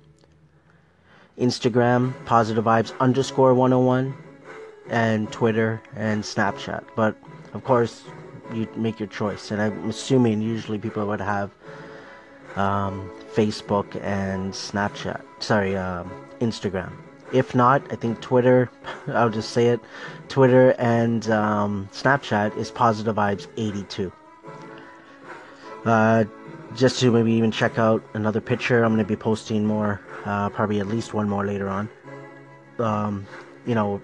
Instagram, Positive Vibes underscore 101, and Twitter and Snapchat. But of course, you make your choice. And I'm assuming usually people would have um, Facebook and Snapchat. Sorry, um, Instagram. If not, I think Twitter. I'll just say it. Twitter and um, Snapchat is Positive Vibes 82. Uh, just to maybe even check out another picture. I'm gonna be posting more. Uh, probably at least one more later on. Um, you know,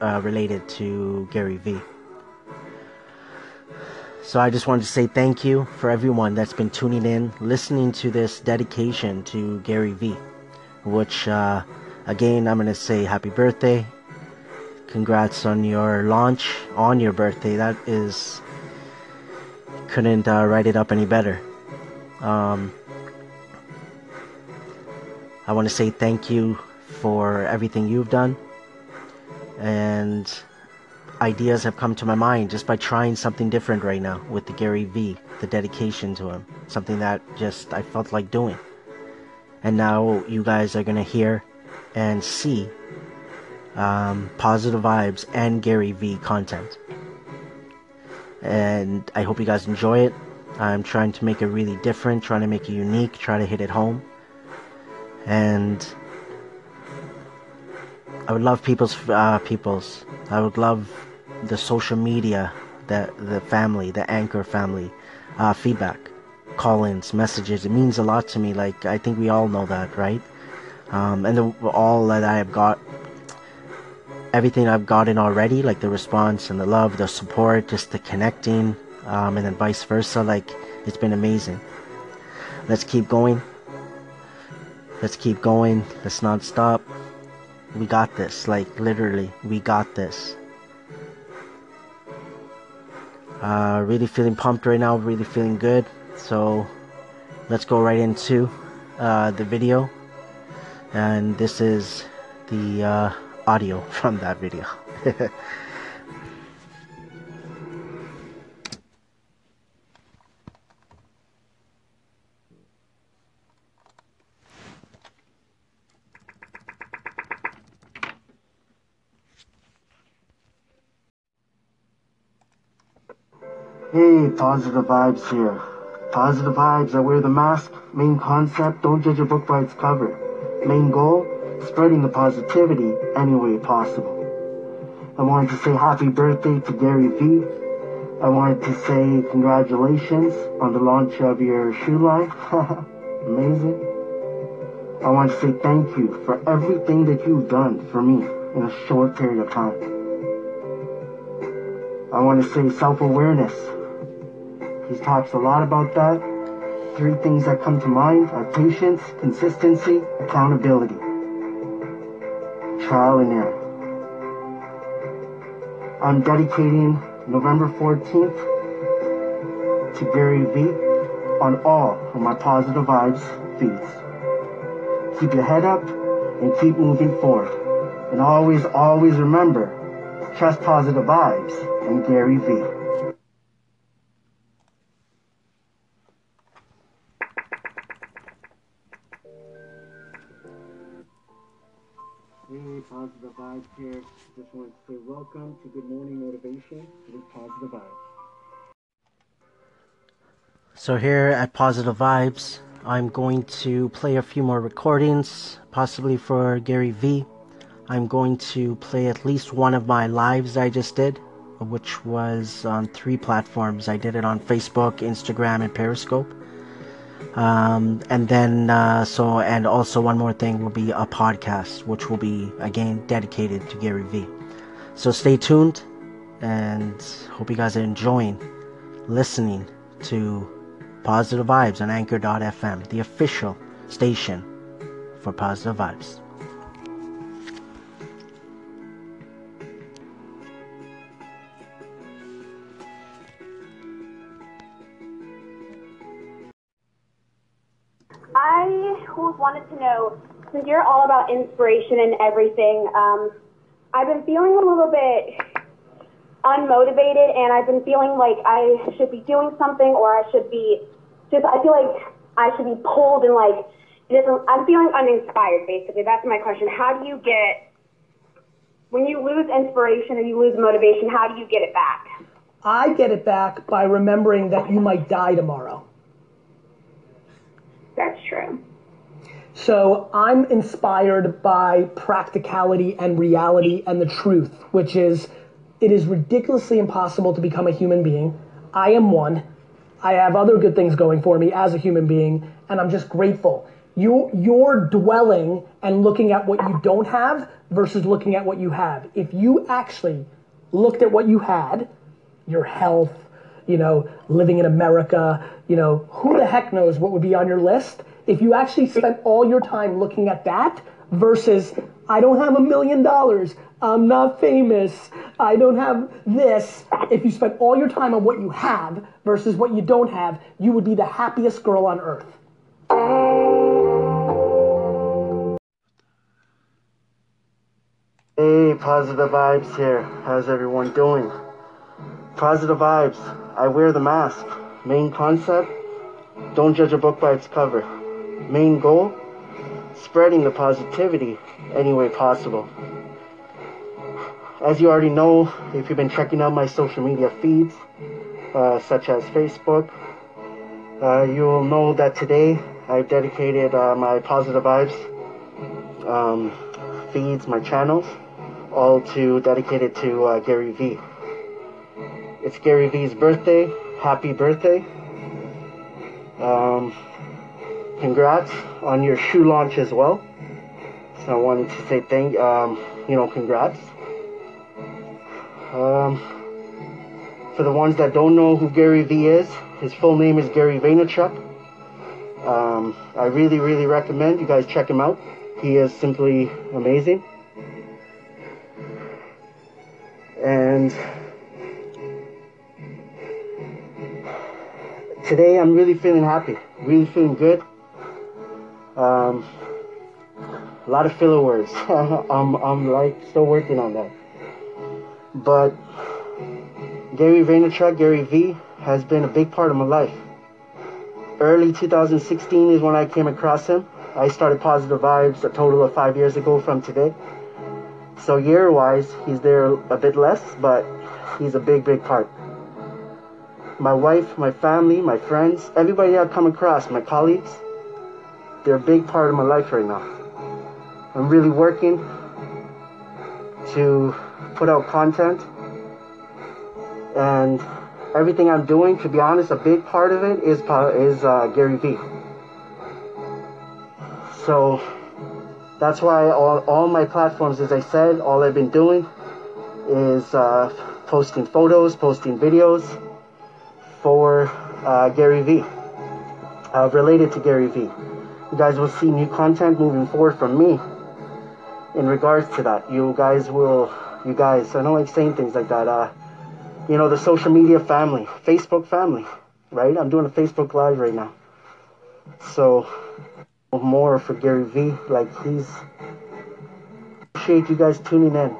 uh, related to Gary Vee. So I just wanted to say thank you for everyone that's been tuning in, listening to this dedication to Gary Vee, which, uh, again, I'm going to say happy birthday. Congrats on your launch on your birthday. That is, couldn't uh, write it up any better. Um, I want to say thank you for everything you've done. And ideas have come to my mind just by trying something different right now with the Gary V, the dedication to him. Something that just I felt like doing. And now you guys are gonna hear and see um, positive vibes and Gary V content. And I hope you guys enjoy it. I'm trying to make it really different, trying to make it unique, trying to hit it home. And I would love people's uh, people's. I would love the social media, the the family, the anchor family, uh, feedback, call-ins, messages. It means a lot to me. Like I think we all know that, right? Um, and the, all that I have got, everything I've gotten already, like the response and the love, the support, just the connecting, um, and then vice versa. Like it's been amazing. Let's keep going. Let's keep going. Let's not stop. We got this. Like literally, we got this. Uh, really feeling pumped right now, really feeling good. So let's go right into uh, the video. And this is the uh, audio from that video. Hey, positive vibes here. Positive vibes, I wear the mask. Main concept, don't judge a book by its cover. Main goal, spreading the positivity any way possible. I wanted to say happy birthday to Gary Vee. I wanted to say congratulations on the launch of your shoe line. Amazing. I want to say thank you for everything that you've done for me in a short period of time. I want to say self-awareness. Talks a lot about that. Three things that come to mind are patience, consistency, accountability. Trial and error. I'm dedicating November 14th to Gary Vee on all of my positive vibes feeds. Keep your head up and keep moving forward. And always, always remember, trust positive vibes and Gary Vee. Just want to say welcome to Good Morning Motivation with Positive Vibes. So here at Positive Vibes, I'm going to play a few more recordings, possibly for Gary Vee. I'm going to play at least one of my lives I just did, which was on three platforms. I did it on Facebook, Instagram, and Periscope. Um, and then, uh, so, and also one more thing will be a podcast, which will be again dedicated to Gary Vee. So stay tuned and hope you guys are enjoying listening to Positive Vibes on Anchor.fm, the official station for Positive Vibes. To know, since you're all about inspiration and everything, um, I've been feeling a little bit unmotivated, and I've been feeling like I should be doing something, or I should be just. I feel like I should be pulled and like. I'm feeling uninspired. Basically, that's my question. How do you get when you lose inspiration and you lose motivation? How do you get it back? I get it back by remembering that you might die tomorrow. That's true. So I'm inspired by practicality and reality and the truth, which is it is ridiculously impossible to become a human being. I am one. I have other good things going for me as a human being, and I'm just grateful. You, you're dwelling and looking at what you don't have versus looking at what you have. If you actually looked at what you had, your health, you know, living in America, you know, who the heck knows what would be on your list if you actually spent all your time looking at that versus I don't have a million dollars, I'm not famous, I don't have this. If you spent all your time on what you have versus what you don't have, you would be the happiest girl on earth. Hey, positive vibes here. How's everyone doing? Positive vibes. I wear the mask. Main concept don't judge a book by its cover. Main goal spreading the positivity any way possible. As you already know, if you've been checking out my social media feeds, uh, such as Facebook, uh, you'll know that today I've dedicated uh, my positive vibes um, feeds, my channels, all to dedicated to uh, Gary Vee. It's Gary Vee's birthday. Happy birthday. Um, congrats on your shoe launch as well. So I wanted to say thank, um, you know, congrats. Um, for the ones that don't know who Gary Vee is, his full name is Gary Vaynerchuk. Um, I really, really recommend you guys check him out. He is simply amazing. And today I'm really feeling happy, really feeling good. Um, A lot of filler words. I'm, I'm like still working on that. But Gary Vaynerchuk, Gary V, has been a big part of my life. Early 2016 is when I came across him. I started Positive Vibes a total of five years ago from today. So year wise, he's there a bit less, but he's a big, big part. My wife, my family, my friends, everybody I've come across, my colleagues, they're a big part of my life right now. I'm really working to put out content and everything I'm doing, to be honest, a big part of it is is uh, Gary Vee. So that's why all, all my platforms, as I said, all I've been doing is uh, posting photos, posting videos for uh, Gary Vee, uh, related to Gary Vee. You guys will see new content moving forward from me in regards to that. You guys will, you guys, I don't like saying things like that. Uh, you know, the social media family, Facebook family, right? I'm doing a Facebook Live right now. So, more for Gary Vee. Like, please Appreciate you guys tuning in,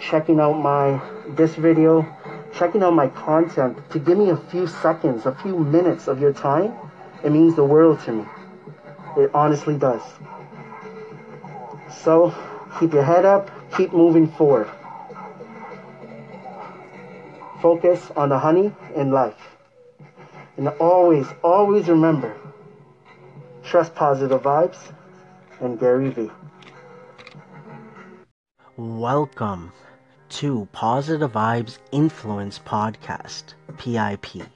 checking out my this video, checking out my content. To give me a few seconds, a few minutes of your time, it means the world to me. It honestly does. So, keep your head up, keep moving forward. Focus on the honey in life. And always, always remember trust positive vibes and Gary Vee. Welcome to Positive Vibes Influence Podcast, PIP,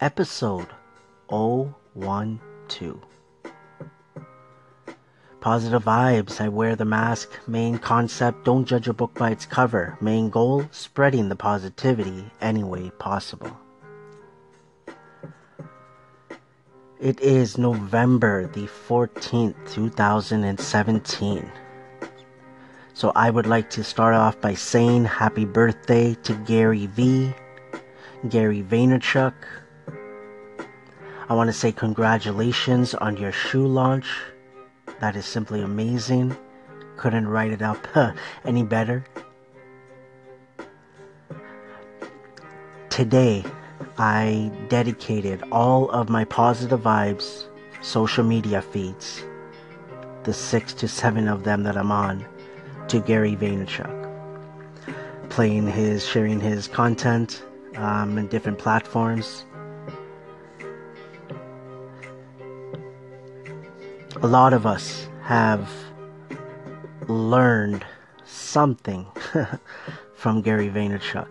episode 012. Positive vibes, I wear the mask. Main concept, don't judge a book by its cover. Main goal, spreading the positivity any way possible. It is November the 14th, 2017. So I would like to start off by saying happy birthday to Gary V, Gary Vaynerchuk. I want to say congratulations on your shoe launch. That is simply amazing. Couldn't write it up any better. Today, I dedicated all of my positive vibes social media feeds, the six to seven of them that I'm on, to Gary Vaynerchuk. Playing his, sharing his content um, in different platforms. A lot of us have learned something from Gary Vaynerchuk.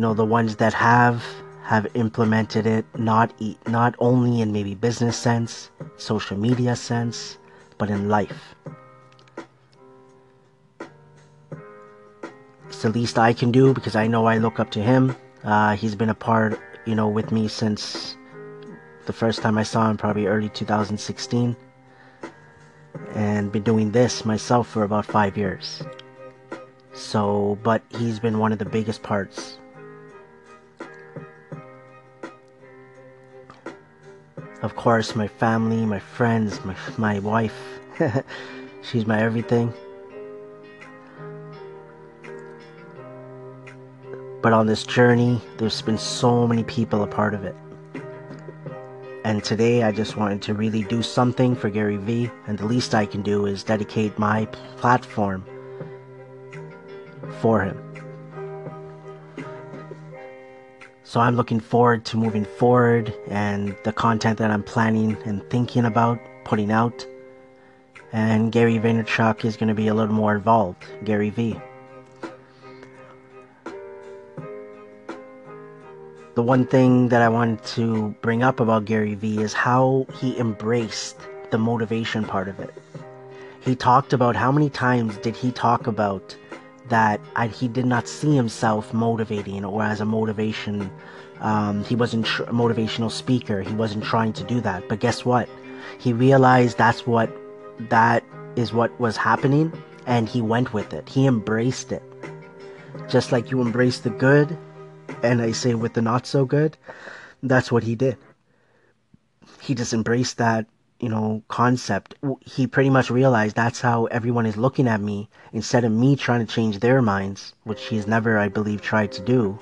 you know the ones that have have implemented it not e- not only in maybe business sense social media sense but in life it's the least i can do because i know i look up to him uh, he's been a part you know with me since the first time i saw him probably early 2016 and been doing this myself for about five years so but he's been one of the biggest parts Of course, my family, my friends, my, my wife. She's my everything. But on this journey, there's been so many people a part of it. And today I just wanted to really do something for Gary Vee, and the least I can do is dedicate my platform for him. So I'm looking forward to moving forward and the content that I'm planning and thinking about putting out. And Gary Vaynerchuk is going to be a little more involved, Gary V. The one thing that I wanted to bring up about Gary Vee is how he embraced the motivation part of it. He talked about how many times did he talk about that I, he did not see himself motivating or as a motivation. Um, he wasn't tr- a motivational speaker. He wasn't trying to do that. But guess what? He realized that's what that is what was happening, and he went with it. He embraced it, just like you embrace the good, and I say with the not so good. That's what he did. He just embraced that you know, concept, he pretty much realized that's how everyone is looking at me. Instead of me trying to change their minds, which he's never, I believe, tried to do,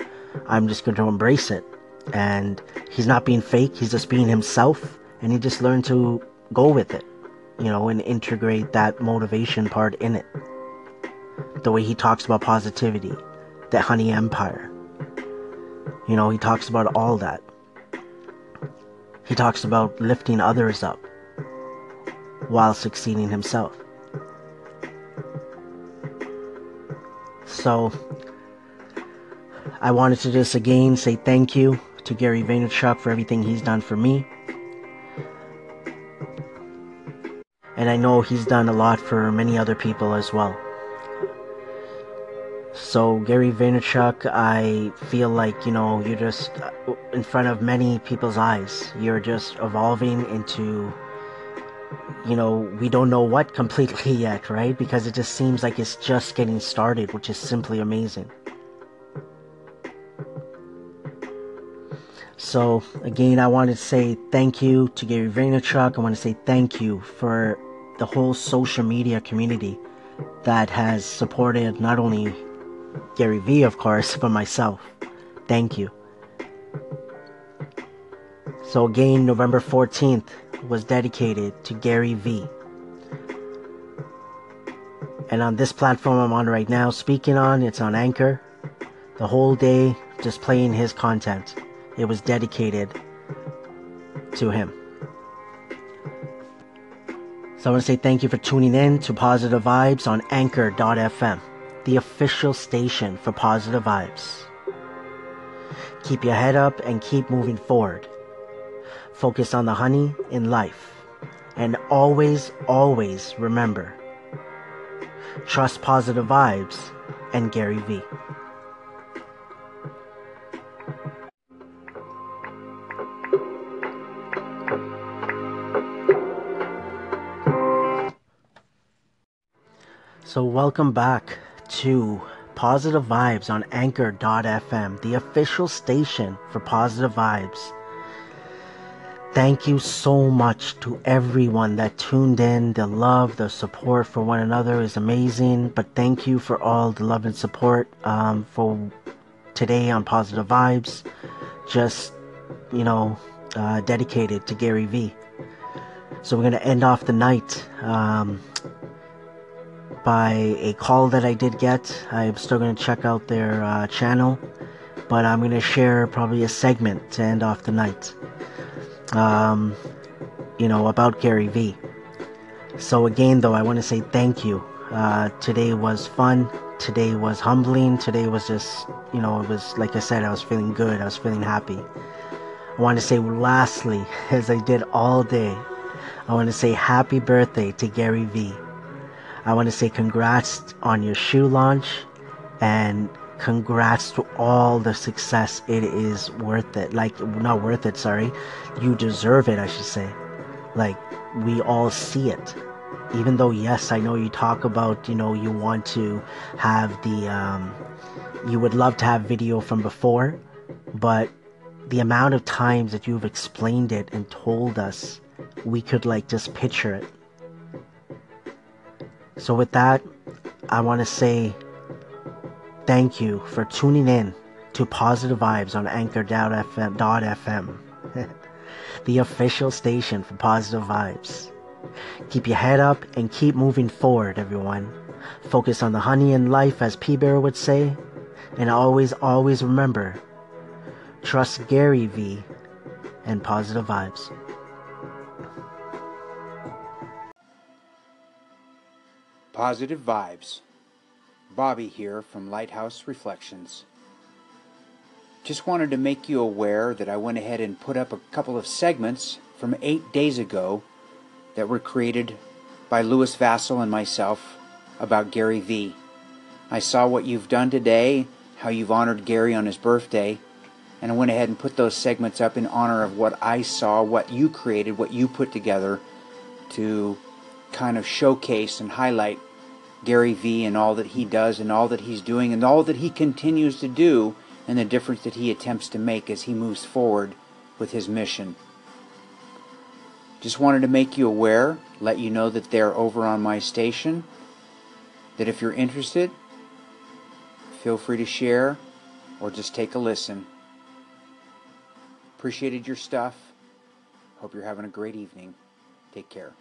I'm just going to embrace it. And he's not being fake, he's just being himself, and he just learned to go with it, you know, and integrate that motivation part in it. The way he talks about positivity, the honey empire. You know, he talks about all that. He talks about lifting others up while succeeding himself. So, I wanted to just again say thank you to Gary Vaynerchuk for everything he's done for me. And I know he's done a lot for many other people as well. So, Gary Vaynerchuk, I feel like, you know, you're just uh, in front of many people's eyes. You're just evolving into you know, we don't know what completely yet, right? Because it just seems like it's just getting started, which is simply amazing. So, again, I want to say thank you to Gary Vaynerchuk. I want to say thank you for the whole social media community that has supported not only Gary Vee, of course, but myself. Thank you. So, again, November 14th, was dedicated to Gary Vee. And on this platform I'm on right now, speaking on, it's on Anchor. The whole day, just playing his content. It was dedicated to him. So I want to say thank you for tuning in to Positive Vibes on Anchor.fm, the official station for Positive Vibes. Keep your head up and keep moving forward. Focus on the honey in life. And always, always remember trust positive vibes and Gary Vee. So, welcome back to Positive Vibes on Anchor.fm, the official station for Positive Vibes. Thank you so much to everyone that tuned in. The love, the support for one another is amazing. But thank you for all the love and support um, for today on Positive Vibes. Just, you know, uh, dedicated to Gary Vee. So we're going to end off the night um, by a call that I did get. I'm still going to check out their uh, channel. But I'm going to share probably a segment to end off the night um, you know, about Gary Vee. So again, though, I want to say thank you. Uh, today was fun. Today was humbling. Today was just, you know, it was like I said, I was feeling good. I was feeling happy. I want to say, lastly, as I did all day, I want to say happy birthday to Gary Vee. I want to say congrats on your shoe launch and congrats to all the success. It is worth it. Like, not worth it, sorry. You deserve it, I should say. Like, we all see it. Even though, yes, I know you talk about, you know, you want to have the, um, you would love to have video from before, but the amount of times that you've explained it and told us, we could, like, just picture it. So, with that, I want to say Thank you for tuning in to Positive Vibes on Anchor.fm, the official station for positive vibes. Keep your head up and keep moving forward, everyone. Focus on the honey in life, as P Bear would say, and always, always remember trust Gary Vee and positive vibes. Positive vibes. Bobby here from Lighthouse Reflections. Just wanted to make you aware that I went ahead and put up a couple of segments from eight days ago that were created by Louis Vassal and myself about Gary Vee. I saw what you've done today, how you've honored Gary on his birthday, and I went ahead and put those segments up in honor of what I saw, what you created, what you put together to kind of showcase and highlight Gary Vee and all that he does and all that he's doing and all that he continues to do and the difference that he attempts to make as he moves forward with his mission. Just wanted to make you aware, let you know that they're over on my station. That if you're interested, feel free to share or just take a listen. Appreciated your stuff. Hope you're having a great evening. Take care.